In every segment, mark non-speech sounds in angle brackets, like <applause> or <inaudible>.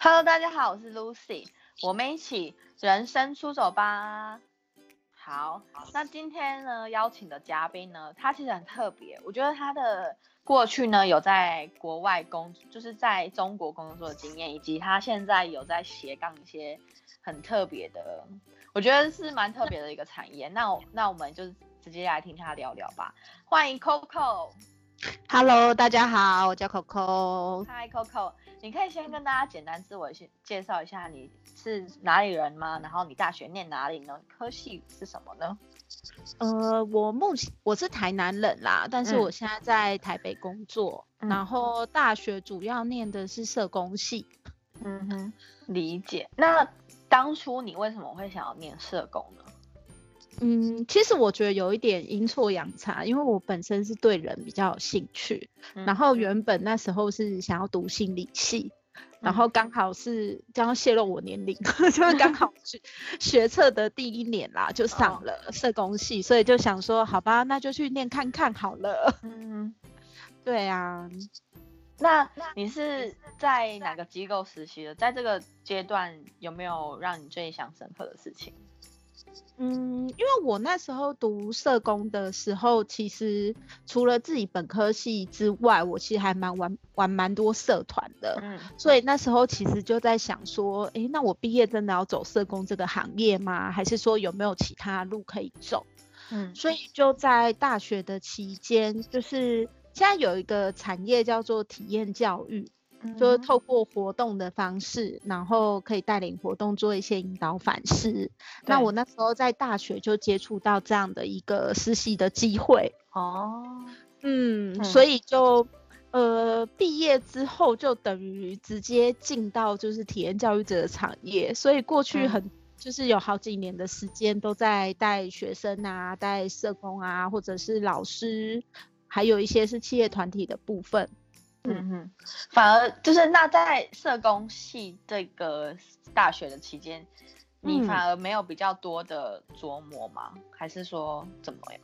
Hello，大家好，我是 Lucy，我们一起人生出走吧。好，那今天呢邀请的嘉宾呢，他其实很特别，我觉得他的过去呢有在国外工，就是在中国工作的经验，以及他现在有在斜杠一些很特别的，我觉得是蛮特别的一个产业。那我那我们就直接来听他聊聊吧。欢迎 Coco。Hello，大家好，我叫 Coco。Hi Coco，你可以先跟大家简单自我先介绍一下你是哪里人吗？然后你大学念哪里呢？科系是什么呢？呃，我目前我是台南人啦，但是嗯我现在在台北工作，嗯然后大学主要念的是社工系。嗯哼，理解。那当初你为什么会想要念社工呢？嗯，其实我觉得有一点阴错阳差，因为我本身是对人比较有兴趣，嗯然后原本那时候是想要读心理系。然嗯后刚好是将要泄露我年龄，<laughs> 就是刚好学 <laughs> 学测的第一年啦，就哦上了社工系，所以就想说，好吧，那就去念看看好了。嗯，<laughs> 对啊，那你是在哪个机构实习的？在这个阶段有没有让你最印象深刻的事情？嗯，因为我那时候读社工的时候，其实除了自己本科系之外，我其实还蛮玩玩蛮多社团的。嗯所以那时候其实就在想说，诶，那我毕业真的要走社工这个行业吗？还是说有没有其他路可以走？嗯所以就在大学的期间，就是现在有一个产业叫做体验教育，就是透过活动的方式，然后可以带领活动做一些引导反思。那我那时候在大学就接触到这样的一个实习的机会，哦，嗯，嗯所以就呃毕业之后就等于直接进到就是体验教育者的产业，所以过去嗯很。就是有好几年的时间都在带学生啊、带社工啊，或者是老师，还有一些是企业团体的部分。嗯哼，反而就是那在社工系这个大学的期间，你嗯反而没有比较多的琢磨吗？还是说怎么样？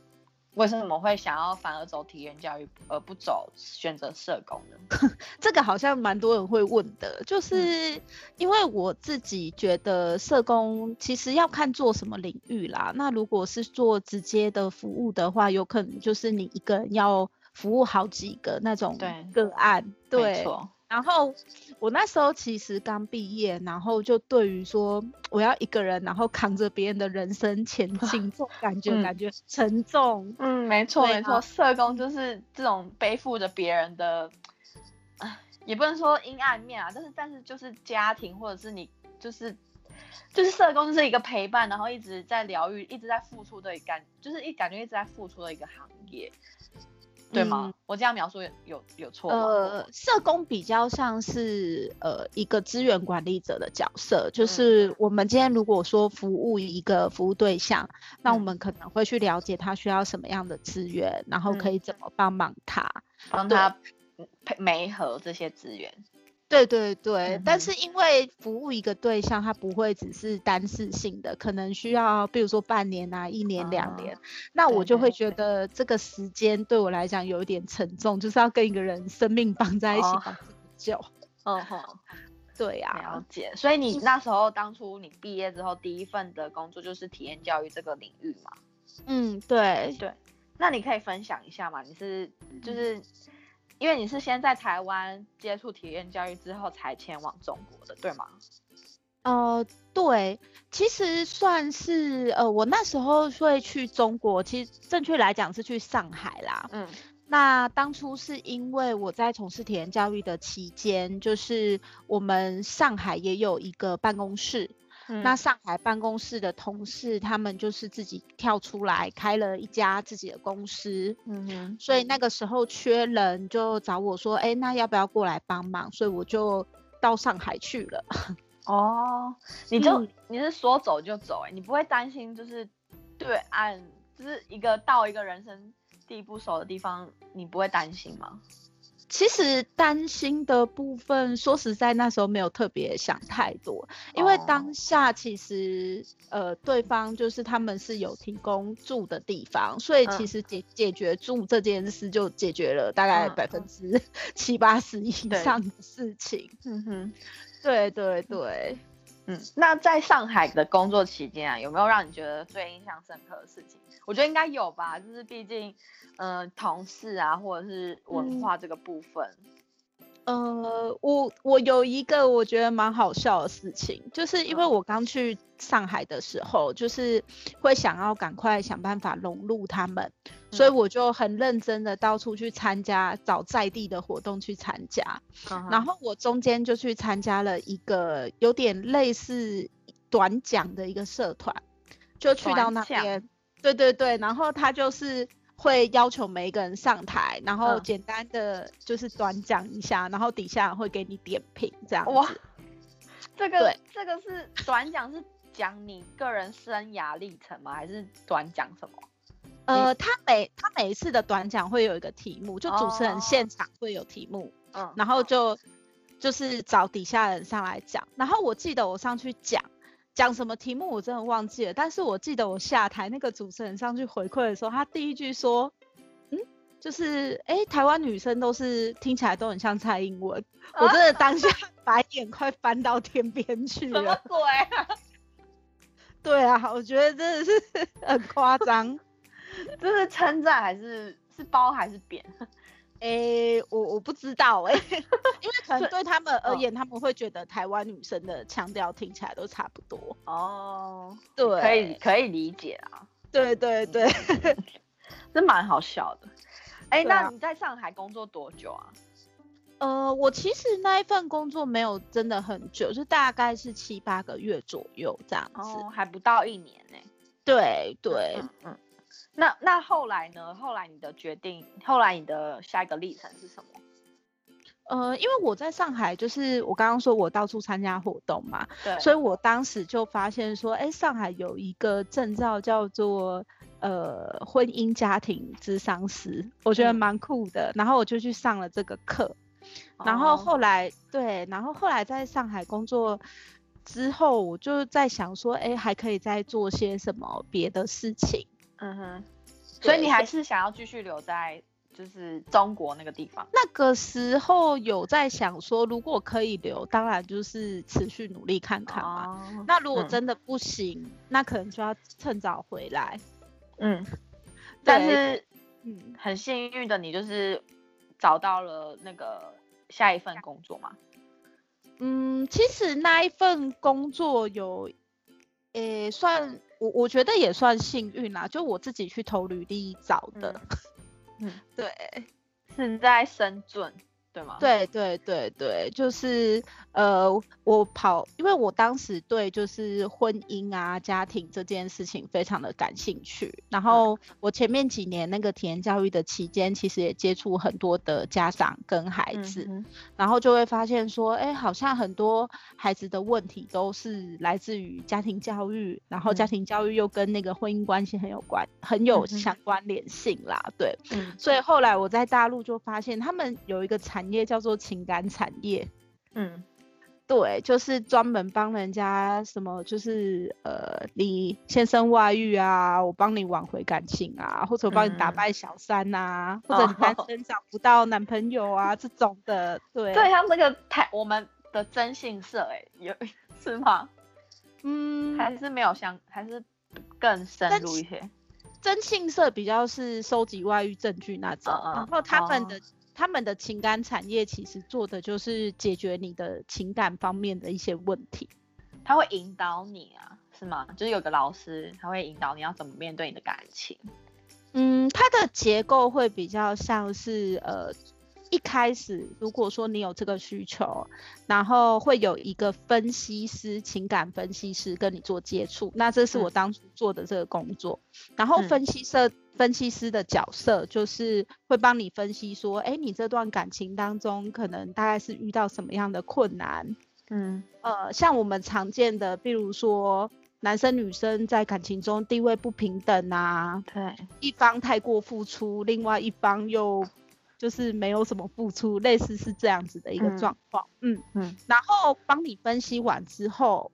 为什么会想要反而走体验教育，而不走选择社工呢？<laughs> 这个好像蛮多人会问的，就是因为我自己觉得社工其实要看做什么领域啦。那如果是做直接的服务的话，有可能就是你一个人要服务好几个那种对个案。对，错，然后我那时候其实刚毕业，然后就对于说我要一个人，然后扛着别人的人生前进，这种感觉、嗯感觉沉重。嗯，没错对没错，啊社工就是这种背负着别人的，<sighs> 也不能说阴暗面啊，但是但是就是家庭或者是你就是就是社工就是一个陪伴，然后一直在疗愈，一直在付出的感，就是一感觉一直在付出的一个行业，对吗？嗯我这样描述有有有错吗？呃，社工比较像是呃一个资源管理者的角色，就嗯是我们今天如果说服务一个服务对象，那我嗯们可能会去了解他需要什么样的资源，然后可嗯以怎么帮忙他。帮他配媒合这些资源，对对对，嗯但是因为服务一个对象，他不会只是单次性的，可能需要，比如说半年啊、一年、两啊年，那我就会觉得这个时间对我来讲有一点沉重，就是要跟一个人生命绑在一起哦绑这么久。<laughs> 嗯哼。对呀、了解，所以你那时候当初你毕业之后第一份的工作就是体验教育这个领域嘛？嗯，对，对，那你可以分享一下嘛？你是就是因为你是先在台湾接触体验教育之后才前往中国的，对吗？呃，对，其实算是呃，我那时候会去中国，其实正确来讲是去上海啦。嗯那当初是因为我在从事体验教育的期间，就是我们上海也有一个办公室，嗯那上海办公室的同事他们就是自己跳出来开了一家自己的公司，嗯哼，所以那个时候缺人就找我说，哎，那要不要过来帮忙？所以我就到上海去了。<laughs> 哦，你就、嗯你是说走就走、欸，你不会担心就是对岸就是一个到一个人生地不熟的地方，你不会担心吗？其实担心的部分，说实在，那时候没有特别想太多，因为哦当下其实呃，对方就是他们是有提供住的地方，所以其嗯实解解决住这件事就解决了大概嗯百分之七八十以上的事情。嗯哼，对对对，嗯，那在上海的工作期间啊，有没有让你觉得最印象深刻的事情？我觉得应该有吧，就是毕竟，嗯，同事啊，或者是文化这个部分。呃，我我有一个我觉得蛮好笑的事情，就是因为我刚去上海的时候，就是会想要赶快想办法融入他们，所以我就很认真的到处去参加找在地的活动去参加，然后我中间就去参加了一个有点类似短讲的一个社团，就去到那边，对对对，然后他就是。会要求每一个人上台，然后简单的就是短讲一下，然后底下会给你点评这样哇，这个这个是短讲是讲你个人生涯历程吗？还是短讲什么？呃，他每他每一次的短讲会有一个题目，就主持人现场会有题目，嗯，然后就就是找底下人上来讲，然后我记得我上去讲。讲什么题目我真的忘记了，但是我记得我下台那个主持人上去回馈的时候，他第一句说，嗯，就是哎，台湾女生都是听起来都很像蔡英文，我真的当下 <laughs> 白眼快翻到天边去了。什么鬼啊？对啊，我觉得真的是 <laughs> 很夸张，<laughs> 这是称赞还是是褒还是贬？<laughs> 诶，我我不知道诶，因为可能对他们而言，他们会觉得台湾女生的腔调听起来都差不多。哦，对，可以可以理解啊。对对对，真蛮好笑的。哎，那你在上海工作多久啊？呃，我其实那一份工作没有真的很久，就大概是七八个月左右这样子，还不到一年呢。对对，嗯。那那后来呢？后来你的决定，后来你的下一个历程是什么？呃，因为我在上海，就是我刚刚说我到处参加活动嘛，对，所以我当时就发现说，哎，上海有一个证照叫做呃婚姻家庭咨商师，我觉得蛮酷的，然后我就去上了这个课，然后后来对，然后后来在上海工作之后，我就在想说，哎，还可以再做些什么别的事情。嗯哼，所以你还是想要继续留在就是中国那个地方？那个时候有在想说，如果可以留，当然就是持续努力看看嘛。那如果真的不行，那可能就要趁早回来。嗯，但是嗯，很幸运的你就是找到了那个下一份工作吗。嗯，其实那一份工作有，诶，算。我我觉得也算幸运啦，就我自己去投履历找的。嗯，<laughs> 对，是在深圳。对吗？对对对对，就是呃，我跑，因为我当时对就是婚姻啊、家庭这件事情非常的感兴趣。然后我前面几年那个体验教育的期间，其实也接触很多的家长跟孩子，然后就会发现说，哎，好像很多孩子的问题都是来自于家庭教育，然后家庭教育又跟那个婚姻关系很有关、很有相关联性啦。对，所以后来我在大陆就发现他们有一个产产业叫做情感产业，嗯，对，就是专门帮人家什么，就是呃，你先生外遇啊，我帮你挽回感情啊，或者帮你打败小三呐，或者你单身找不到男朋友啊这种的，对，对，像那个台我们的征信社，哎，有是吗？嗯，还是没有相，还是更深入一些。征信社比较是收集外遇证据那种，然后他们的。他们的情感产业其实做的就是解决你的情感方面的一些问题，他会引导你啊，是吗？就是有个老师，他会引导你要怎么面对你的感情。嗯，它的结构会比较像是呃。一开始，如果说你有这个需求，然后会有一个分析师、情感分析师跟你做接触，那这是我当初做的这个工作。然后分析师分析师的角色就是会帮你分析说，哎，你这段感情当中可能大概是遇到什么样的困难？嗯，呃，像我们常见的，比如说男生女生在感情中地位不平等啊，对，一方太过付出，另外一方又。就是没有什么付出，类似是这样子的一个状况，嗯嗯，然后帮你分析完之后，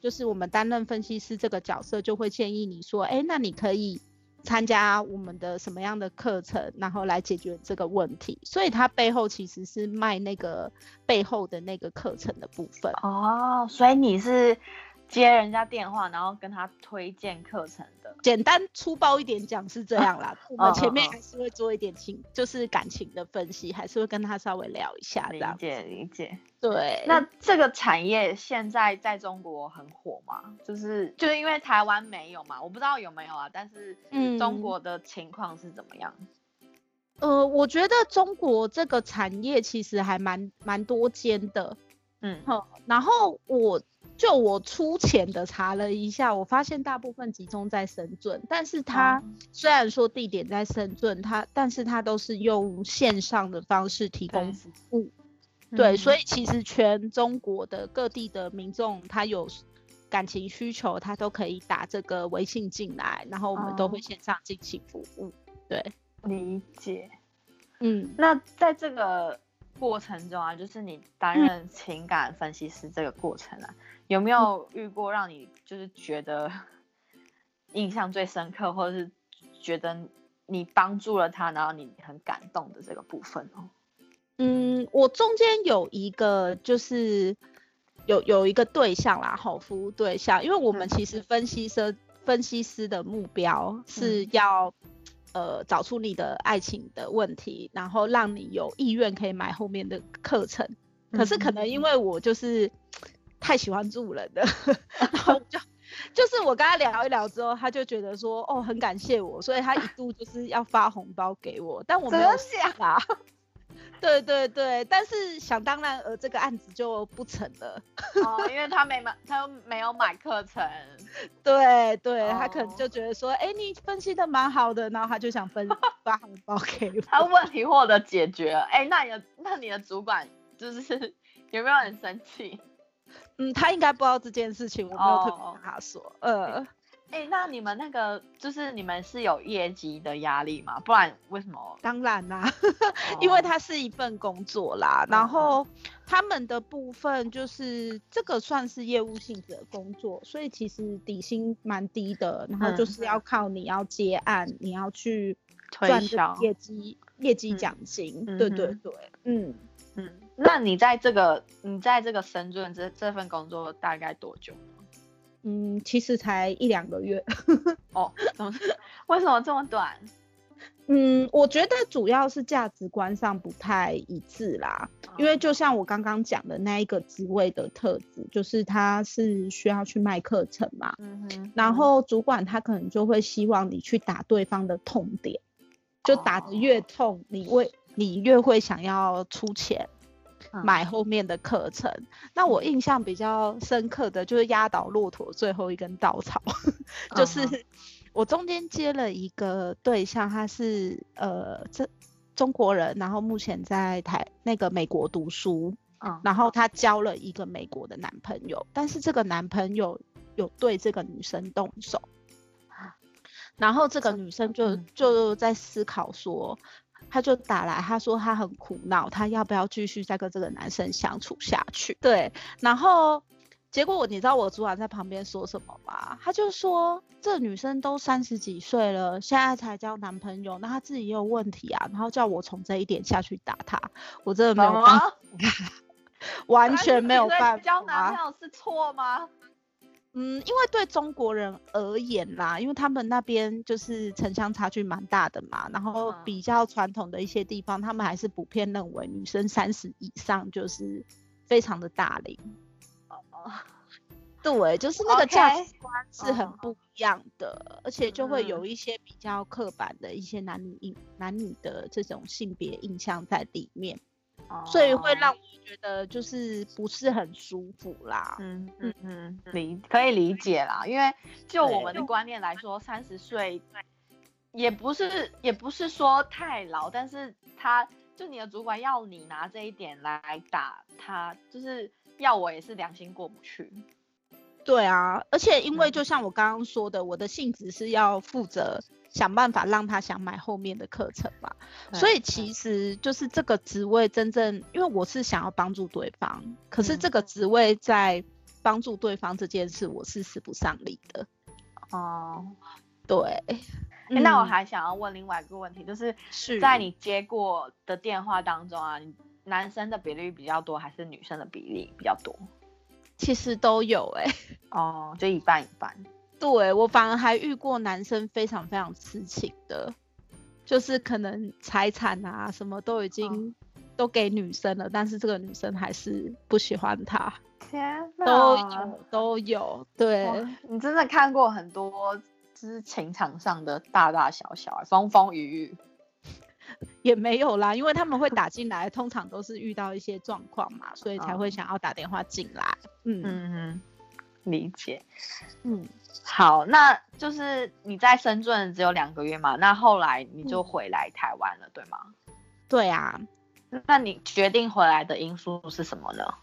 就是我们担任分析师这个角色就会建议你说，哎，那你可以参加我们的什么样的课程，然后来解决这个问题。所以他背后其实是卖那个背后的那个课程的部分。哦，所以你是。接人家电话，然后跟他推荐课程的，简单粗暴一点讲是这样啦。<laughs> 我们前面还是会做一点情，就是感情的分析，还是会跟他稍微聊一下。理解理解。对。那这个产业现在在中国很火吗？就是就是因为台湾没有嘛，我不知道有没有啊。但是中国的情况是怎么样？呃，我觉得中国这个产业其实还蛮蛮多间的。嗯。好，然后我。就我粗浅的查了一下，我发现大部分集中在深圳，但是它虽然说地点在深圳，它但是它都是用线上的方式提供服务，对，所以其实全中国的各地的民众，他有感情需求，他都可以打这个微信进来，然后我们都会线上进行服务，对，理解，嗯，那在这个过程中啊，就是你担任情感分析师这个过程啊。有没有遇过让你就是觉得印象最深刻，或者是觉得你帮助了他，然后你很感动的这个部分哦？嗯，我中间有一个就是有有一个对象啦，好服务对象，因为我们其实分析师分析师的目标是要呃找出你的爱情的问题，然后让你有意愿可以买后面的课程。可是可能因为我就是。太喜欢助人了，<laughs> 然后就就是我跟他聊一聊之后，他就觉得说哦很感谢我，所以他一度就是要发红包给我，但我没有想啊。对对对，但是想当然而这个案子就不成了。<laughs> 哦，因为他没买，他没有买课程。对对，他可能就觉得说，哎，你分析的蛮好的，然后他就想分发红包给我。他问题获得解决，哎，那你的那你的主管就是有没有很生气？嗯，他应该不知道这件事情，我没有特别跟他说。呃，哎，那你们那个就是你们是有业绩的压力吗？不然为什么？当然啦，<laughs> 因为它是一份工作啦。然后他们的部分就是这个算是业务性质的工作，所以其实底薪蛮低的。然后就是要靠你要接案，你要去赚业绩业绩奖金。对对对，嗯嗯。那你在这个你在这个深圳这这份工作大概多久？嗯，其实才一两个月。<laughs> 哦，怎么？为什么这么短？嗯，我觉得主要是价值观上不太一致啦。因为就像我刚刚讲的那一个职位的特质，就是他是需要去卖课程嘛。嗯哼。然后主管他可能就会希望你去打对方的痛点，就打得越痛，你为你越会想要出钱。买后面的课程，那我印象比较深刻的就是压倒骆驼最后一根稻草，<laughs> 就是我中间接了一个对象，他是呃这中国人，然后目前在台那个美国读书，嗯，然后他交了一个美国的男朋友，但是这个男朋友有对这个女生动手，然后这个女生就就在思考说。他就打来，他说他很苦恼，他要不要继续再跟这个男生相处下去？对，然后结果我你知道我主管在旁边说什么吗？他就说这女生都三十几岁了，现在才交男朋友，那她自己也有问题啊，然后叫我从这一点下去打她，我真的没有办法，<laughs> 完全没有办法。交男朋友是错吗？嗯，因为对中国人而言啦，因为他们那边就是城乡差距蛮大的嘛，然后比较传统的一些地方，他们还是普遍认为女生三十以上就是非常的大龄。哦，对，就是那个价值观是很不一样的，而且就会有一些比较刻板的一些男女印男女的这种性别印象在里面。所以会让我觉得就是不是很舒服啦。嗯嗯嗯，理可以理解啦，因为就我们的观念来说，三十岁也不是也不是说太老，但是他就你的主管要你拿这一点来打他，就是要我也是良心过不去。对啊，而且因为就像我刚刚说的，我的性质是要负责。想办法让他想买后面的课程嘛，所以其实就是这个职位真正，因为我是想要帮助对方，可是这个职位在帮助对方这件事，我是使不上力的。哦，对，诶那我嗯还想要问另外一个问题，就是是在你接过的电话当中啊，男生的比例比较多，还是女生的比例比较多？其实都有哎、哦，就一半一半。对我反而还遇过男生非常非常痴情的，就是可能财产啊什么都已经都给女生了，但是这个女生还是不喜欢他，天哪，都有都有，对。你真的看过很多就是情场上的大大小小、风风雨雨。<laughs> 也没有啦，因为他们会打进来，<laughs> 通常都是遇到一些状况嘛，所以才哦会想要打电话进来。嗯嗯嗯，理解。嗯，好，那就是你在深圳只有两个月嘛，那后来你就嗯回来台湾了，对吗？对啊，那你决定回来的因素是什么呢？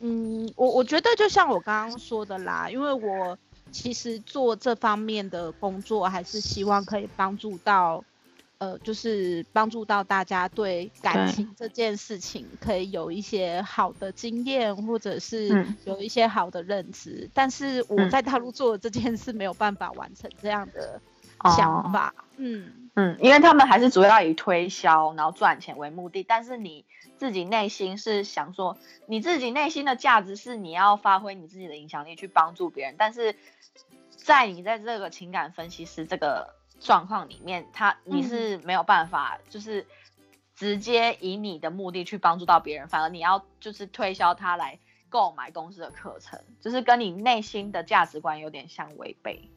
嗯，我我觉得就像我刚刚说的啦，因为我其实做这方面的工作，还是希望可以帮助到，呃，就是帮助到大家对感情这件事情可以有一些好的经验，或者是嗯有一些好的认知。但是我嗯在大陆做的这件事没有办法完成这样的哦想法。嗯，嗯，因为他们还是主要以推销然后赚钱为目的，但是你自己内心是想说，你自己内心的价值是你要发挥你自己的影响力去帮助别人，但是在你在这个情感分析师这个状况里面，他你嗯是没有办法就是直接以你的目的去帮助到别人，反而你要就是推销他来购买公司的课程，就是跟你内心的价值观有点相违背。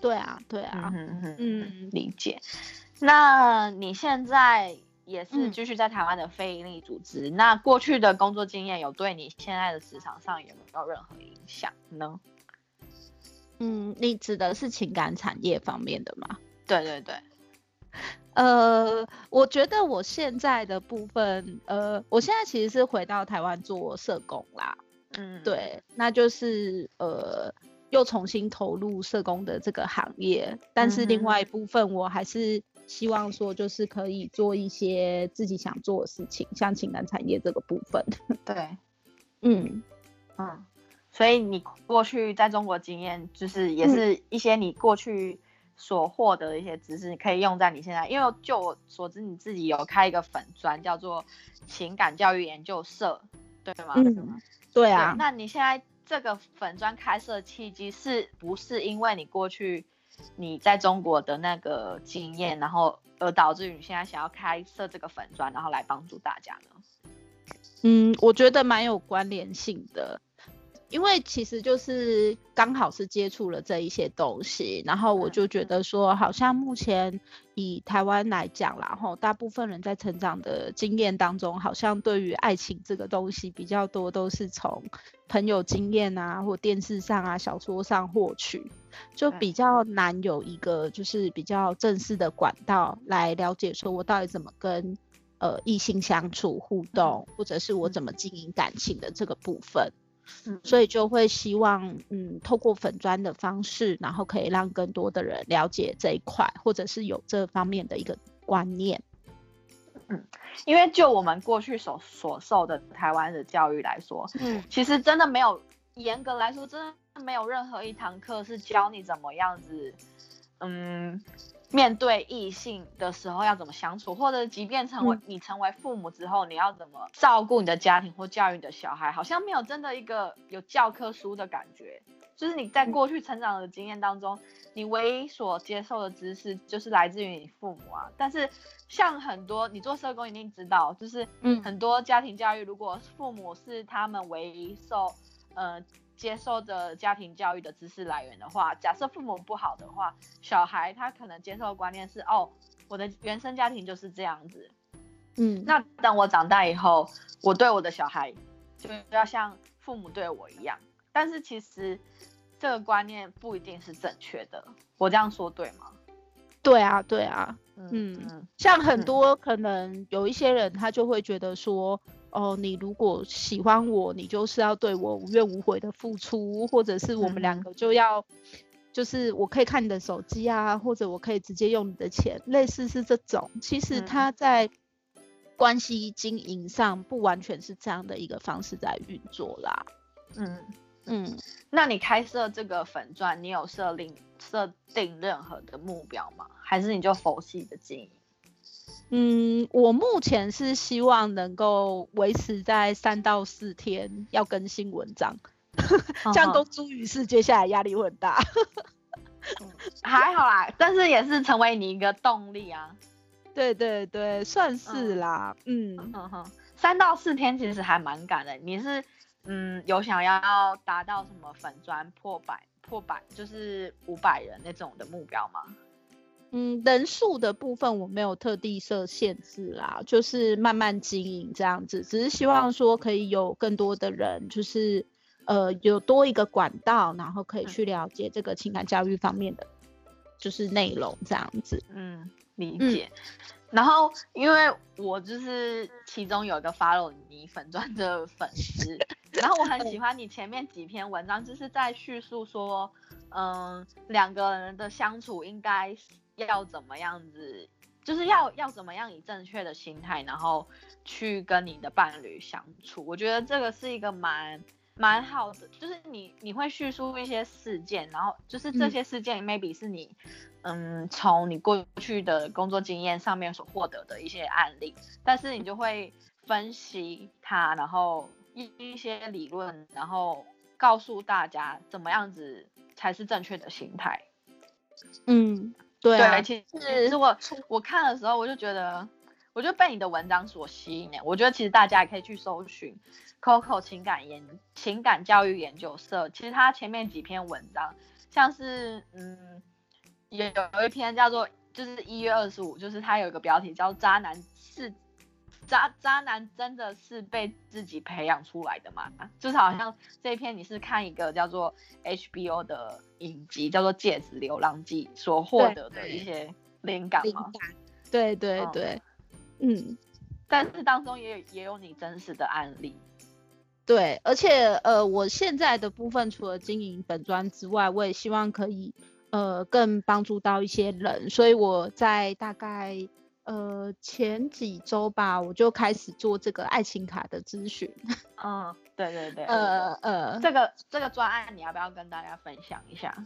对啊，对啊嗯，嗯理解。那你现在也是嗯继续在台湾的非营利组织，那过去的工作经验有对你现在的职场上有没有任何影响呢？嗯，你指的是情感产业方面的吗？对对对，呃，我觉得我现在的部分，呃，我现在其实是回到台湾做社工啦，嗯，对，那就是呃，又重新投入社工的这个行业，但是另外。一部分我还是希望说，就是可以做一些自己想做的事情，像情感产业这个部分，<laughs> 对，嗯。嗯，所以你过去在中国经验，就是也嗯。是一些你过去所获得的一些知识，你可以用在你现在。因为就我所知，你自己有开一个粉专，叫做情感教育研究社，对吗？嗯，对啊，那你现在这个粉砖开设契机是不是因为你过去你在中国的那个经验，然后而导致于你现在想要开设这个粉砖，然后来帮助大家呢？嗯，我觉得蛮有关联性的，因为其实就是刚好是接触了这一些东西，然后我嗯就觉得说，好像目前以台湾来讲啦，吼，大部分人在成长的经验当中，好像对于爱情这个东西比较多都是从朋友经验啊，或电视上啊、小说上获取，就比较难有一个就是比较正式的管道来了解说我到底怎么跟呃异性相处互动，或者是我怎么经营感情的这个部分。嗯所以就会希望，嗯，透过粉砖的方式，然后可以让更多的人了解这一块，或者是有这方面的一个观念。嗯因为就我们过去所所受的台湾的教育来说，嗯其实真的没有严格来说，真的没有任何一堂课是教你怎么样子，嗯，面对异性的时候要怎么相处，或者即便成为、嗯你成为父母之后，你要怎么照顾你的家庭或教育你的小孩，好像没有真的一个有教科书的感觉。就是你在嗯过去成长的经验当中，你唯一所接受的知识就是来自于你父母啊。但是像很多你做社工一定知道，就是嗯很多家庭教育，如果父母是他们唯一受呃接受的家庭教育的知识来源的话，假设父母不好的话，小孩他可能接受的观念是哦，我的原生家庭就是这样子。嗯，那等我长大以后，我对我的小孩就要像父母对我一样。但是其实这个观念不一定是正确的，我这样说对吗？对啊，对啊，嗯嗯嗯像很嗯多可能有一些人，他就会觉得说，哦，你如果喜欢我，你就是要对我无怨无悔的付出，或者是我们两嗯个就要，就是我可以看你的手机啊，或者我可以直接用你的钱，类似是这种。其实嗯他在关系经营上不完全是这样的一个方式在运作啦。嗯，嗯，那你开设这个粉钻，你有设定设定任何的目标吗？还是你就佛系的经营？嗯，我目前是希望能够维持在三到四天要更新文章，<laughs> 这样公诸于世，接下来压力会很大。<laughs> 还好啦，但是也是成为你一个动力啊。对对对，算是啦。嗯哼哼，三到四天其实还蛮赶的。你是嗯有想要达到什么粉砖破百破百，就是五百人那种的目标吗？嗯，人数的部分我没有特地设限制啦，就是慢慢经营这样子，只是希望说可以有更多的人，就是呃有多一个管道，然后可以去了解这个情感教育方面的就是内容这样子。嗯，理解。然后因为我就是其中有一个 follow 你粉钻的粉丝，然后我很喜欢你前面几篇文章，就是在叙述说，嗯，两个人的相处应该。要怎么样子，就是要要怎么样以正确的心态，然后去跟你的伴侣相处。我觉得这个是一个蛮蛮好的，就是你你会叙述一些事件，然后就是这些事件 maybe 是你嗯从你过去的工作经验上面所获得的一些案例，但是你就会分析它，然后一一些理论，然后告诉大家怎么样子才是正确的心态。嗯。对，其实如果我看的时候，我就觉得，我就被你的文章所吸引。我觉得其实大家也可以去搜寻 Coco 情感研情感教育研究社。其实他前面几篇文章，像是嗯，有有一篇叫做就是一月二十五，就是他有一个标题叫“渣男是渣渣男真的是被自己培养出来的吗？”就是好像这一篇你是看一个叫做 HBO 的。影集叫做《戒指流浪记》所获得的一些灵感吗？对对对，嗯，但是当中也也有你真实的案例。对，而且呃，我现在的部分除了经营本专之外，我也希望可以呃更帮助到一些人，所以我在大概。呃，前几周吧，我就开始做这个爱情卡的咨询。<laughs> 嗯，对对对。呃呃，这个这个专案，你要不要跟大家分享一下？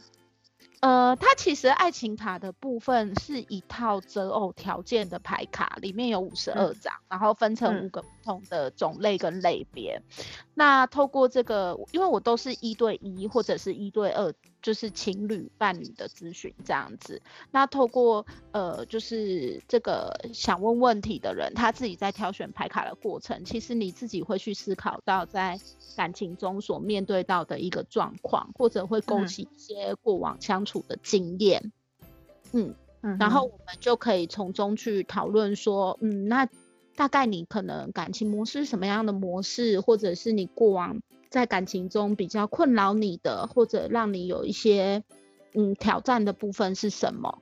呃，它其实爱情卡的部分是一套择偶条件的牌卡，里面有五十二张，然后分成五个不同的种类跟类别。那透过这个，因为我都是一对一或者是一对二。就是情侣伴侣的咨询这样子，那透过呃，就是这个想问问题的人，他自己在挑选牌卡的过程，其实你自己会去思考到在感情中所面对到的一个状况，或者会勾起一些过往相处的经验，嗯，然后我们就可以从中去讨论说，嗯，那大概你可能感情模式什么样的模式，或者是你过往。在感情中比较困扰你的，或者让你有一些嗯挑战的部分是什么？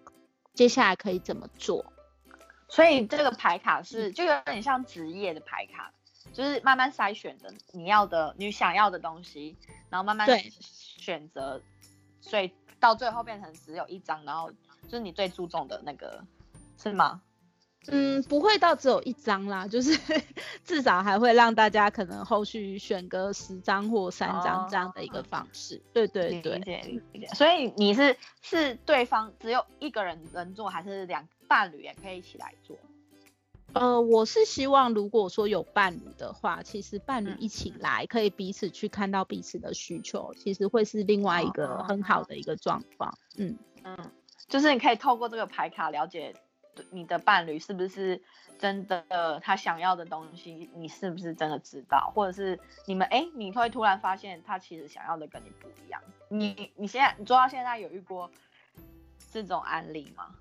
接下来可以怎么做？所以这个牌卡是就有点像职业的牌卡，就是慢慢筛选的你要的、你想要的东西，然后慢慢选择，所以到最后变成只有一张，然后就是你最注重的那个，是吗？嗯，不会到只有一张啦，就是 <laughs> 至少还会让大家可能后续选个十张或三张这样的一个方式。对对对，理解理解。所以你是是对方只有一个人能做，还是两伴侣也可以一起来做？呃，我是希望如果说有伴侣的话，其实伴侣一起来可以彼此去看到彼此的需求，其实会是另外一个很好的一个状况。嗯嗯，就是你可以透过这个牌卡了解。你的伴侣是不是真的他想要的东西？你是不是真的知道？或者是你们哎，你会突然发现他其实想要的跟你不一样？你你现在你做到现在有遇过这种案例吗？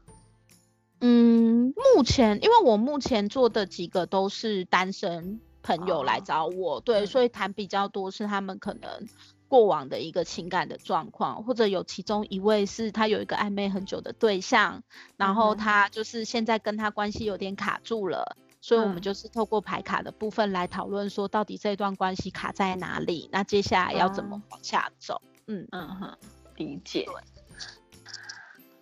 嗯，目前因为我目前做的几个都是单身朋友来找我，对，所以谈比较多是他们可能。过往的一个情感的状况，或者有其中一位是他有一个暧昧很久的对象，然后他就是现在跟他关系有点卡住了，所以我们就是透过排卡的部分来讨论说，到底这段关系卡在哪里，那接下来要怎么往下走？嗯嗯哼，理解。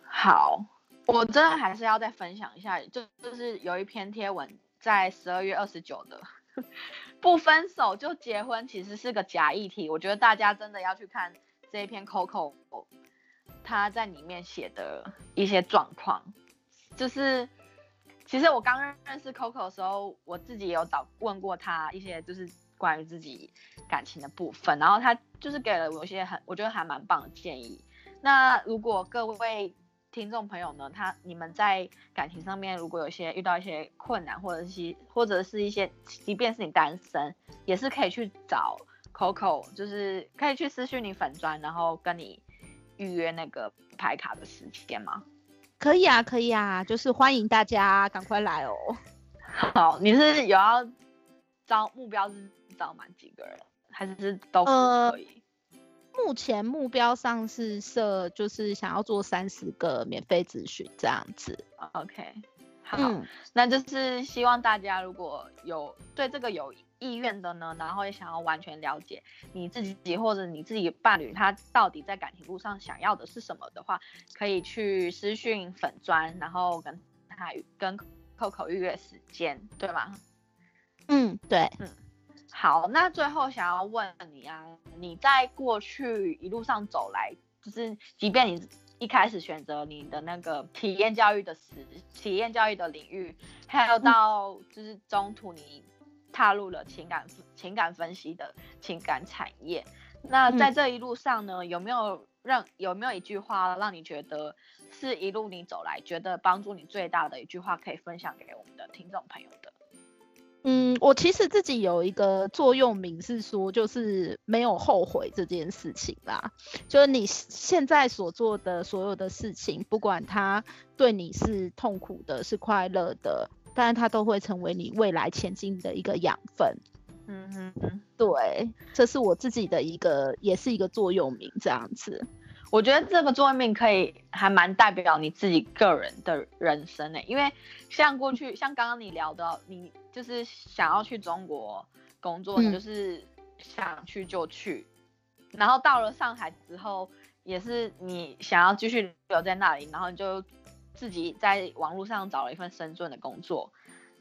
好，我真的还是要再分享一下，就就是有一篇贴文在十二月二十九的。不分手就结婚其实是个假议题，我觉得大家真的要去看这一篇 Coco 他在里面写的一些状况，就是其实我刚认识 Coco 的时候，我自己也有找问过他一些就是关于自己感情的部分，然后他就是给了我一些很我觉得还蛮棒的建议。那如果各位听众朋友呢，他你们在感情上面如果有些遇到一些困难，或者是或者是一些，即便是你单身，也是可以去找 Coco，就是可以去私讯你粉砖，然后跟你预约那个排卡的时间吗？可以啊，可以啊，就是欢迎大家赶快来哦。<laughs> 好，你是有要招目标是招满几个人，还是都可以？目前目标上是设，就是想要做三十个免费咨询这样子。OK，好，那就是希望大家如果有对这个有意愿的呢，然后也想要完全了解你自己或者你自己伴侣他到底在感情路上想要的是什么的话，可以去私讯粉砖，然后跟他跟 Coco 预约时间，对吗？嗯，对，嗯。好，那最后想要问你啊，你在过去一路上走来，就是即便你一开始选择你的那个体验教育的时，体验教育的领域，还有到就是中途你踏入了情感情感分析的情感产业，那在这一路上呢，有没有让有没有一句话让你觉得是一路你走来觉得帮助你最大的一句话，可以分享给我们的听众朋友的？嗯，我其实自己有一个座右铭是说，就是没有后悔这件事情啦。就是你现在所做的所有的事情，不管它对你是痛苦的、是快乐的，但是它都会成为你未来前进的一个养分。嗯对，这是我自己的一个，也是一个座右铭这样子。我觉得这个座右铭可以还蛮代表你自己个人的人生呢，因为像过去，像刚刚你聊的，你。就是想要去中国工作，你就是想去就去，然后到了上海之后，也是你想要继续留在那里，然后就自己在网络上找了一份深圳的工作，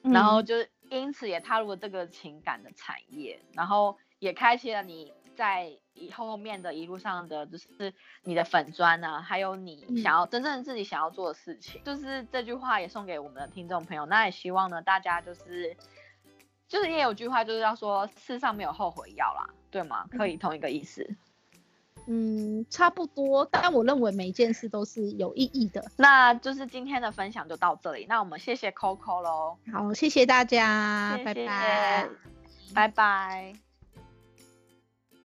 然后就因此也踏入了这个情感的产业，然后也开启了你在以后面的一路上的就是你的粉砖啊，还有你想要真正自己想要做的事情，就是这句话也送给我们的听众朋友，那也希望呢大家就是。就是也有句话，就是要说世上没有后悔药啦，对吗？可以同一个意思。嗯，差不多。但我认为每一件事都是有意义的。那就是今天的分享就到这里。那我们谢谢 Coco 喽。好，谢谢大家，拜拜，拜拜。